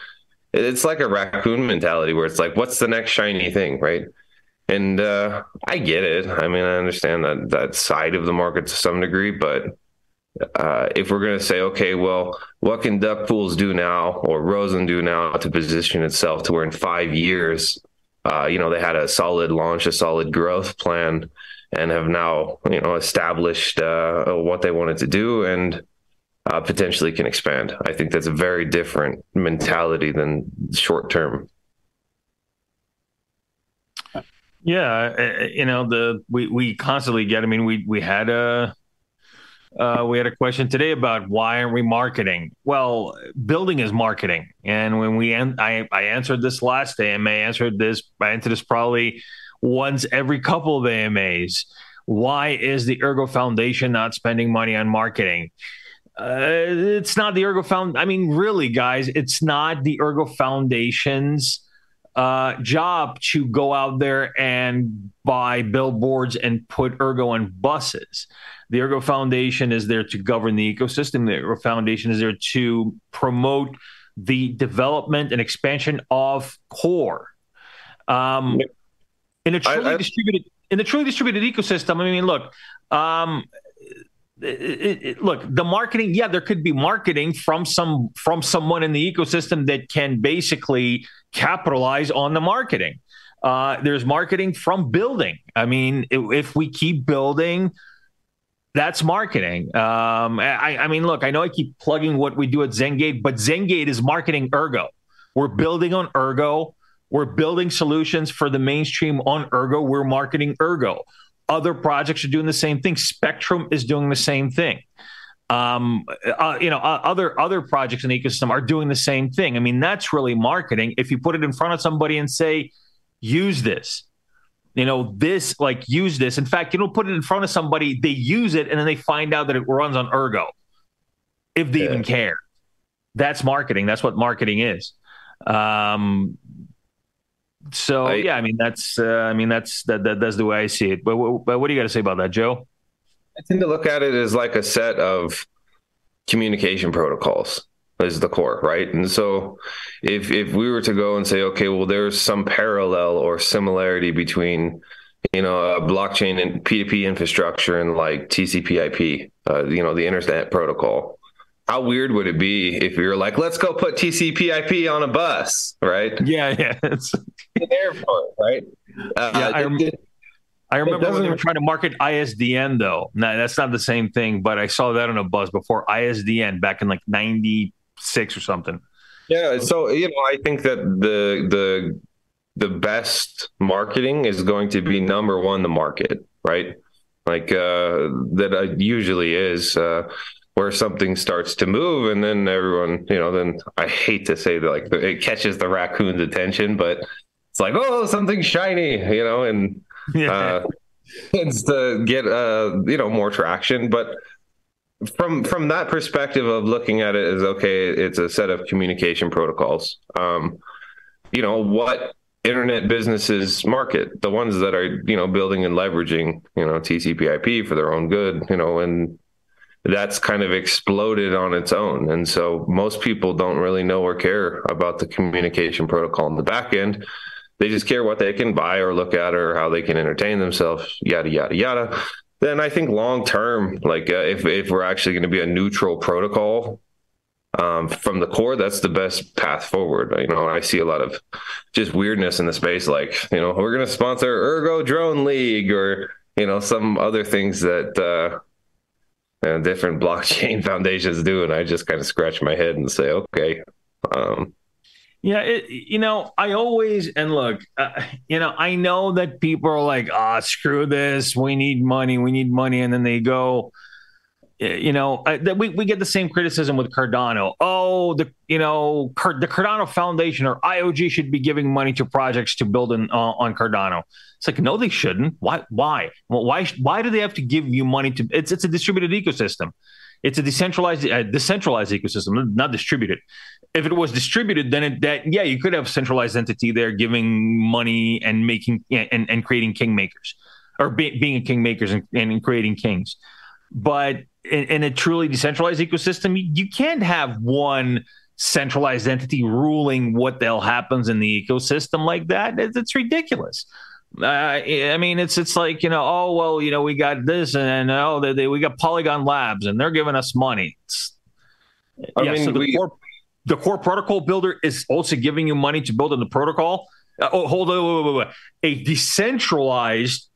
it's like a raccoon mentality where it's like, what's the next shiny thing, right? And uh, I get it. I mean, I understand that that side of the market to some degree, but uh, if we're going to say, okay, well, what can duck pools do now or Rosen do now to position itself to where in five years, uh, you know, they had a solid launch, a solid growth plan and have now you know established uh, what they wanted to do and uh, potentially can expand. I think that's a very different mentality than short term. Yeah, you know the we we constantly get. I mean, we we had a. Uh, we had a question today about why aren't we marketing? Well, building is marketing, and when we an- I I answered this last AMA, answered this I answered this probably once every couple of AMAs. Why is the Ergo Foundation not spending money on marketing? Uh, it's not the Ergo Found. I mean, really, guys, it's not the Ergo Foundation's uh, job to go out there and buy billboards and put Ergo on buses. The Ergo Foundation is there to govern the ecosystem. The Ergo Foundation is there to promote the development and expansion of core. Um, in a truly I, I, distributed in a truly distributed ecosystem. I mean, look, um, it, it, look, the marketing. Yeah, there could be marketing from some from someone in the ecosystem that can basically capitalize on the marketing. Uh, there's marketing from building. I mean, if, if we keep building, that's marketing. Um, I, I, mean, look, I know I keep plugging what we do at Zengate, but Zengate is marketing Ergo. We're building on Ergo We're building solutions for the mainstream on Ergo. We're marketing Ergo. Other projects are doing the same thing. Spectrum is doing the same thing. Um, uh, you know, uh, other other projects in the ecosystem are doing the same thing. I mean, that's really marketing. If you put it in front of somebody and say, "Use this," you know, this like use this. In fact, you don't put it in front of somebody, they use it, and then they find out that it runs on Ergo, if they yeah. even care. That's marketing. That's what marketing is. Um, so I, yeah, I mean that's uh, I mean that's that, that that's the way I see it. But, but what do you got to say about that, Joe? I tend to look at it as like a set of communication protocols is the core, right? And so if if we were to go and say, okay, well, there's some parallel or similarity between you know a blockchain and P2P infrastructure and like TCP/IP, uh, you know, the internet protocol. How weird would it be if you're like, let's go put TCP/IP on a bus, right? Yeah, *laughs* yeah. It's... the airport, right? Uh, yeah, I, rem- I remember when they were trying to market ISDN, though. No, that's not the same thing, but I saw that on a buzz before ISDN back in like '96 or something. Yeah, so you know, I think that the the the best marketing is going to be number one, the market, right? Like uh, that uh, usually is. Uh, where something starts to move and then everyone you know then i hate to say that like it catches the raccoon's attention but it's like oh something shiny you know and yeah. uh tends to get uh you know more traction but from from that perspective of looking at it as okay it's a set of communication protocols um you know what internet businesses market the ones that are you know building and leveraging you know tcp/ip for their own good you know and that's kind of exploded on its own. And so most people don't really know or care about the communication protocol in the back end. They just care what they can buy or look at or how they can entertain themselves, yada, yada, yada. Then I think long term, like uh, if, if we're actually going to be a neutral protocol um, from the core, that's the best path forward. You know, I see a lot of just weirdness in the space, like, you know, we're going to sponsor Ergo Drone League or, you know, some other things that, uh, and different *laughs* blockchain foundations do. And I just kind of scratch my head and say, okay. Um, yeah, it, you know, I always and look, uh, you know, I know that people are like, "Ah, oh, screw this. We need money. We need money," and then they go, you know, that we, we get the same criticism with Cardano. Oh, the you know the Cardano Foundation or IOG should be giving money to projects to build uh, on Cardano. It's like no, they shouldn't. Why? Why? Well, why? Why do they have to give you money to? It's it's a distributed ecosystem. It's a decentralized uh, decentralized ecosystem, not distributed. If it was distributed, then it, that yeah, you could have centralized entity there giving money and making and, and creating kingmakers or be, being a kingmakers and, and creating kings. But in, in, a truly decentralized ecosystem, you, can't have one centralized entity ruling what the hell happens in the ecosystem like that. It's, it's ridiculous. Uh, I mean, it's it's like you know, oh well, you know, we got this, and oh, they, they, we got Polygon Labs, and they're giving us money. It's, I yeah, mean, so the, we, the core protocol builder is also giving you money to build in the protocol. Uh, oh, hold on, wait, wait, wait, a decentralized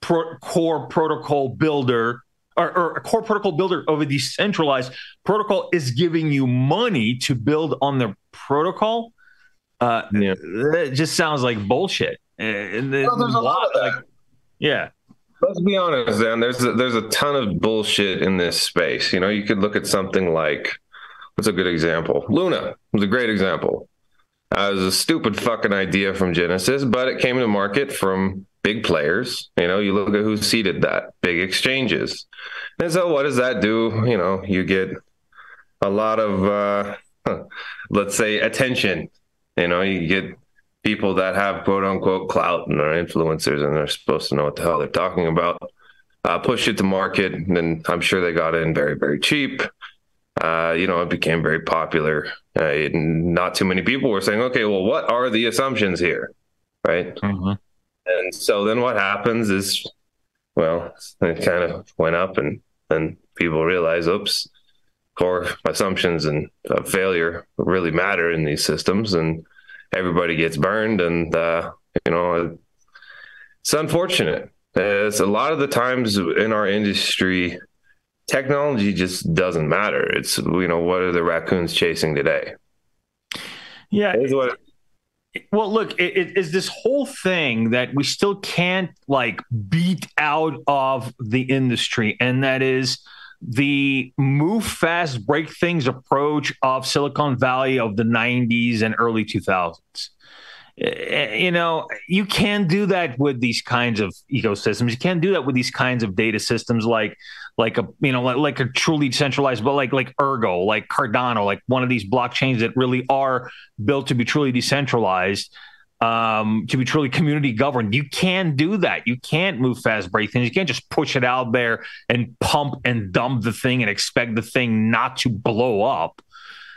pro- core protocol builder or, or, a core protocol builder of a decentralized protocol is giving you money to build on the protocol. Uh, yeah. It just sounds like bullshit. And well, there's a lot, of that. Like, yeah. Let's be honest, Dan. There's a, there's a ton of bullshit in this space. You know, you could look at something like what's a good example? Luna was a great example. Uh, it was a stupid fucking idea from Genesis, but it came to market from big players. You know, you look at who seeded that, big exchanges. And so what does that do? You know, you get a lot of uh let's say attention. You know, you get people that have quote unquote clout and are influencers and they're supposed to know what the hell they're talking about. Uh, push it to market, and I'm sure they got in very, very cheap. Uh, you know, it became very popular. Uh, not too many people were saying, okay, well, what are the assumptions here? Right. Mm-hmm. And so then what happens is, well, it kind of went up, and then people realize, oops, core assumptions and uh, failure really matter in these systems, and everybody gets burned. And, uh, you know, it's unfortunate. It's a lot of the times in our industry, technology just doesn't matter. It's, you know, what are the raccoons chasing today? Yeah. It is what Well, look, it, it is this whole thing that we still can't like beat out of the industry, and that is the move fast, break things approach of Silicon Valley of the 90s and early 2000s. Eh, you know, you can do that with these kinds of ecosystems. You can't do that with these kinds of data systems like like a you know like, like a truly decentralized, but like like Ergo, like Cardano, like one of these blockchains that really are built to be truly decentralized um, to be truly community governed. You can do that. You can't move fast break things. You can't just push it out there and pump and dump the thing and expect the thing not to blow up.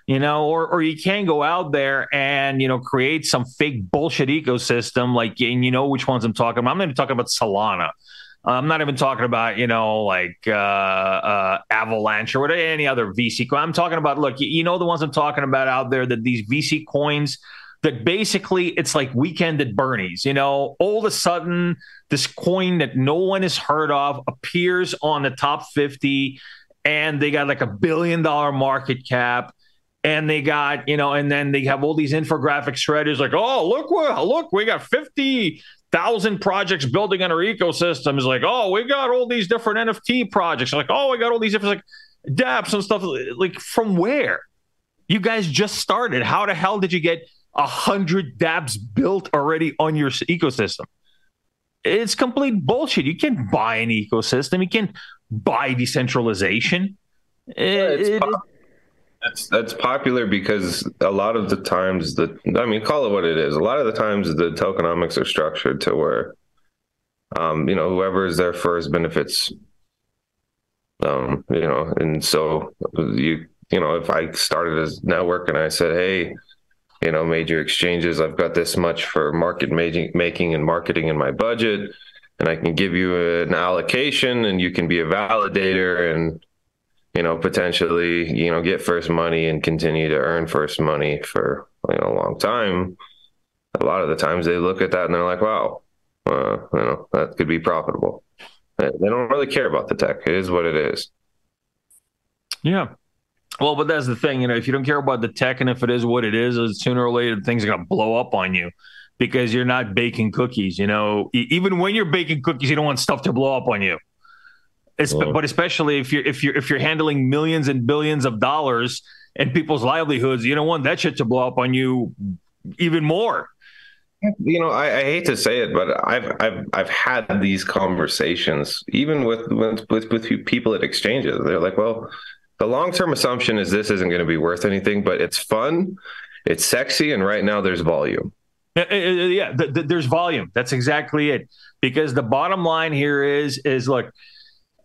You know, or or you can go out there and you know create some fake bullshit ecosystem, like and you know which ones I'm talking about. I'm not even talking about Solana. I'm not even talking about you know like uh, uh, Avalanche or whatever, any other VC. I'm talking about look, you know the ones I'm talking about out there that these VC coins that basically it's like weekend at Bernie's. You know, all of a sudden, this coin that no one has heard of appears on the top 50, and they got like a billion dollar market cap. And they got, you know, and then they have all these infographic shredders like, oh, look, look, we got 50,000 projects building on our ecosystem. Is like, oh, we got all these different NFT projects. Like, oh, we got all these different like dApps and stuff. Like, from where? You guys just started. How the hell did you get a hundred dApps built already on your ecosystem. It's complete bullshit. You can't buy an ecosystem. You can't buy decentralization. It, that's that's popular because a lot of the times the I mean call it what it is. A lot of the times the tokenomics are structured to where um, you know whoever is there first benefits um, you know and so you you know if I started as network and I said hey you know major exchanges i've got this much for market making and marketing in my budget and i can give you an allocation and you can be a validator and you know potentially you know get first money and continue to earn first money for you know a long time a lot of the times they look at that and they're like wow uh, you know that could be profitable they don't really care about the tech it is what it is yeah well, but that's the thing, you know, if you don't care about the tech and if it is what it is, sooner or later things are going to blow up on you because you're not baking cookies. You know, even when you're baking cookies, you don't want stuff to blow up on you. It's, but especially if you're if you're if you're handling millions and billions of dollars and people's livelihoods, you don't want that shit to blow up on you even more. You know, I, I hate to say it, but I've I've I've had these conversations even with with with, with people at exchanges. They're like, well the long term assumption is this isn't going to be worth anything, but it's fun, it's sexy, and right now there's volume. Yeah, th- th- there's volume. That's exactly it. Because the bottom line here is is look,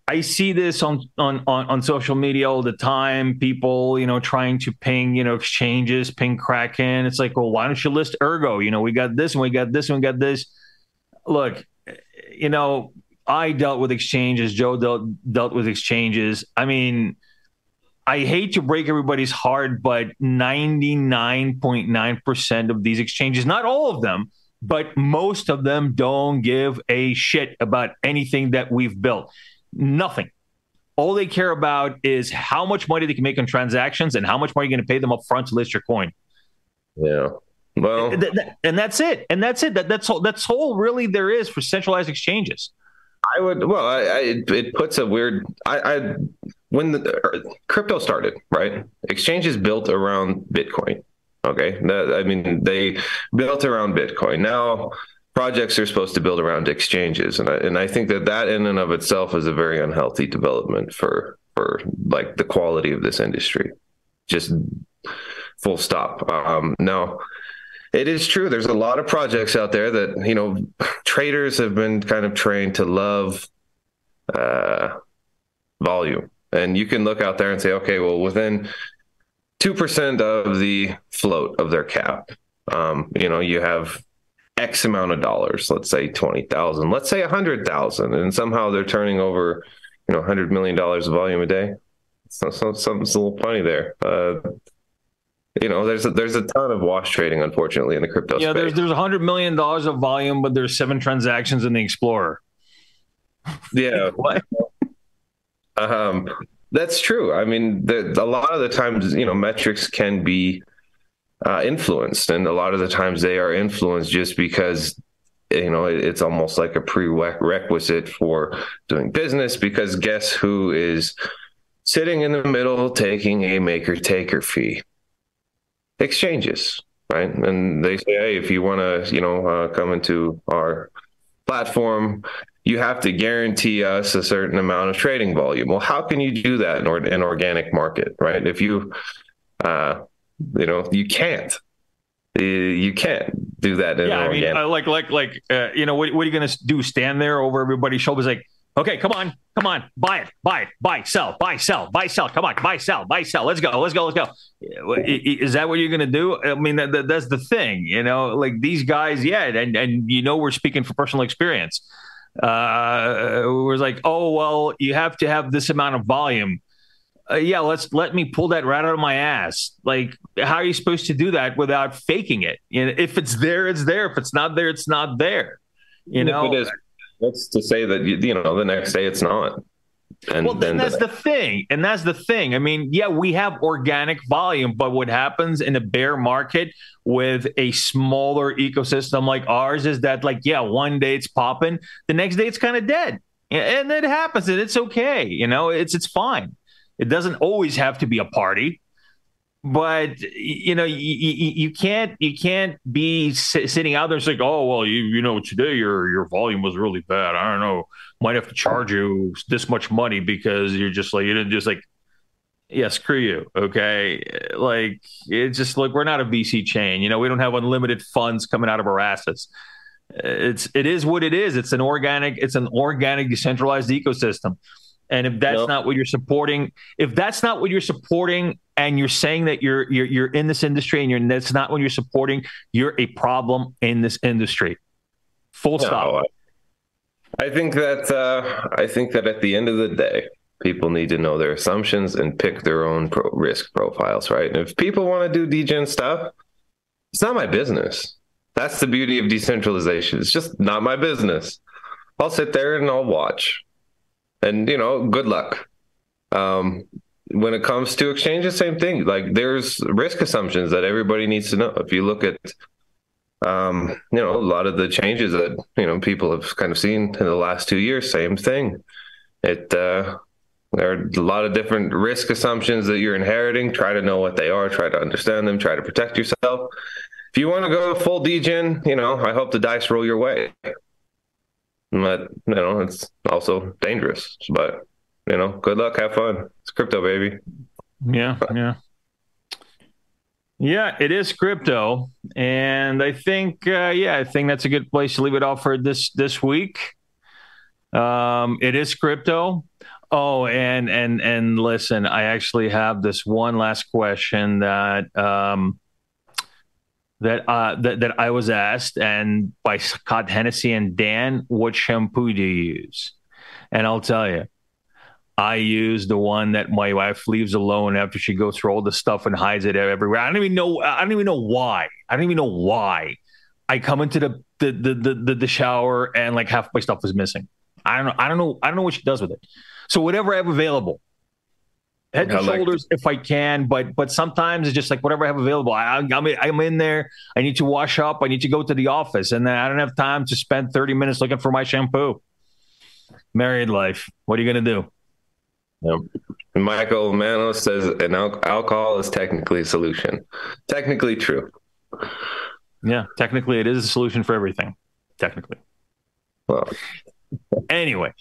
I see this on, on on on social media all the time. People, you know, trying to ping, you know, exchanges, ping Kraken. It's like, well, why don't you list Ergo? You know, we got this and we got this and we got this. Look, you know, I dealt with exchanges. Joe dealt dealt with exchanges. I mean I hate to break everybody's heart, but 99.9% of these exchanges, not all of them, but most of them don't give a shit about anything that we've built. Nothing. All they care about is how much money they can make on transactions and how much money you're going to pay them up front to list your coin. Yeah. Well, and that's it. And that's it. That, that's all. That's all really there is for centralized exchanges. I would. Well, I, I, it puts a weird. I, I when the er, crypto started, right? Exchanges built around Bitcoin. Okay, that, I mean they built around Bitcoin. Now projects are supposed to build around exchanges, and I, and I think that that in and of itself is a very unhealthy development for for like the quality of this industry. Just full stop. Um, now it is true. There's a lot of projects out there that you know traders have been kind of trained to love uh, volume and you can look out there and say, okay, well, within 2% of the float of their cap, um, you know, you have X amount of dollars, let's say 20,000, let's say 100,000, and somehow they're turning over, you know, $100 million of volume a day. So, so something's a little funny there. Uh, you know, there's a, there's a ton of wash trading, unfortunately, in the crypto yeah, space. there's there's hundred million dollars of volume, but there's seven transactions in the Explorer. Yeah, *laughs* what? Um, that's true. I mean, the, a lot of the times, you know, metrics can be uh, influenced, and a lot of the times they are influenced just because you know it's almost like a prerequisite for doing business. Because guess who is sitting in the middle taking a maker taker fee? Exchanges, right? And they say, hey, if you want to, you know, uh, come into our platform, you have to guarantee us a certain amount of trading volume. Well, how can you do that in an organic market, right? If you, uh, you know, you can't. You can't do that. yeah, I mean, uh, like, like, like, uh, you know, what, what are you going to do? Stand there over everybody's shoulders, like, okay, come on, come on, buy it, buy it, buy, sell, buy, sell, buy, sell. Come on, buy, sell, buy, sell. Let's go, let's go, let's go. Is that what you're going to do? I mean, that, that, that's the thing, you know. Like these guys, yeah, and and you know, we're speaking for personal experience uh, it was like, oh well, you have to have this amount of volume. Uh, yeah, let's let me pull that right out of my ass. Like, how are you supposed to do that without faking it? You know, if it's there, it's there. If it's not there, it's not there. You know, if it is. What's to say that you, you know the next day it's not? And well, then that's the, the thing. And that's the thing. I mean, yeah, we have organic volume, but what happens in a bear market with a smaller ecosystem like ours is that, like, yeah, one day it's popping, the next day it's kind of dead. And it happens and it's okay. You know, it's it's fine. It doesn't always have to be a party but you know you, you, you, can't you can't be sitting out there saying oh well you you know today your your volume was really bad. I don't know. Might have to charge you this much money because you're just like you didn't just like yeah screw you okay? Like it's just like we're not a vc chain. You know we don't have unlimited funds coming out of our assets. It's it is what it is. It's an organic it's an organic decentralized ecosystem and if that's not what you're supporting, if that's not what you're supporting, and you're saying that you're you're you're in this industry and you're that's not what you're supporting, you're a problem in this industry. Full no, stop. I think that uh, I think that at the end of the day, people need to know their assumptions and pick their own pro- risk profiles, right? And if people want to do degen stuff, it's not my business. That's the beauty of decentralization. It's just not my business. I'll sit there and I'll watch and you know, good luck. Um, when it comes to exchanges, same thing. Like there's risk assumptions that everybody needs to know. If you look at, um, you know, a lot of the changes that you know people have kind of seen in the last two years, same thing. It uh, there are a lot of different risk assumptions that you're inheriting. Try to know what they are. Try to understand them. Try to protect yourself. If you want to go full degen, you know, I hope the dice roll your way but you know it's also dangerous. But you know, good luck, have fun. It's crypto, baby. Yeah, yeah. Yeah, it is crypto, and I think, uh, yeah, I think that's a good place to leave it off for this this week. Um, it is crypto. Oh, and and and listen, I actually have this one last question that um, that uh, that that I was asked, and by Scott Hennessy and Dan, what shampoo do you use? And I'll tell you, I use the one that my wife leaves alone after she goes through all the stuff and hides it everywhere. I don't even know. I don't even know why. I don't even know why. I come into the the the the, the shower and like half my stuff is missing. I don't know. I don't know. I don't know what she does with it. So whatever I have available, head and shoulders if I can, but but sometimes it's just like whatever I have available. I, I'm I'm in there. I need to wash up. I need to go to the office, and then I don't have time to spend 30 minutes looking for my shampoo. Married life. What are you gonna do? Yep. Michael Mano says an al- alcohol is technically a solution. Technically true. Yeah, technically it is a solution for everything. Technically. Well. anyway.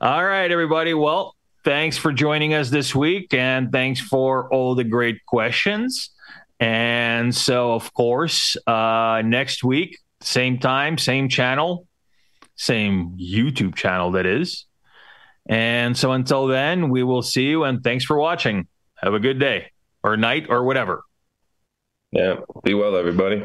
All right, everybody. Well, thanks for joining us this week and thanks for all the great questions. And so, of course, uh, next week, same time, same channel, same YouTube channel, that is. And so, until then, we will see you and thanks for watching. Have a good day or night or whatever. Yeah. Be well, everybody.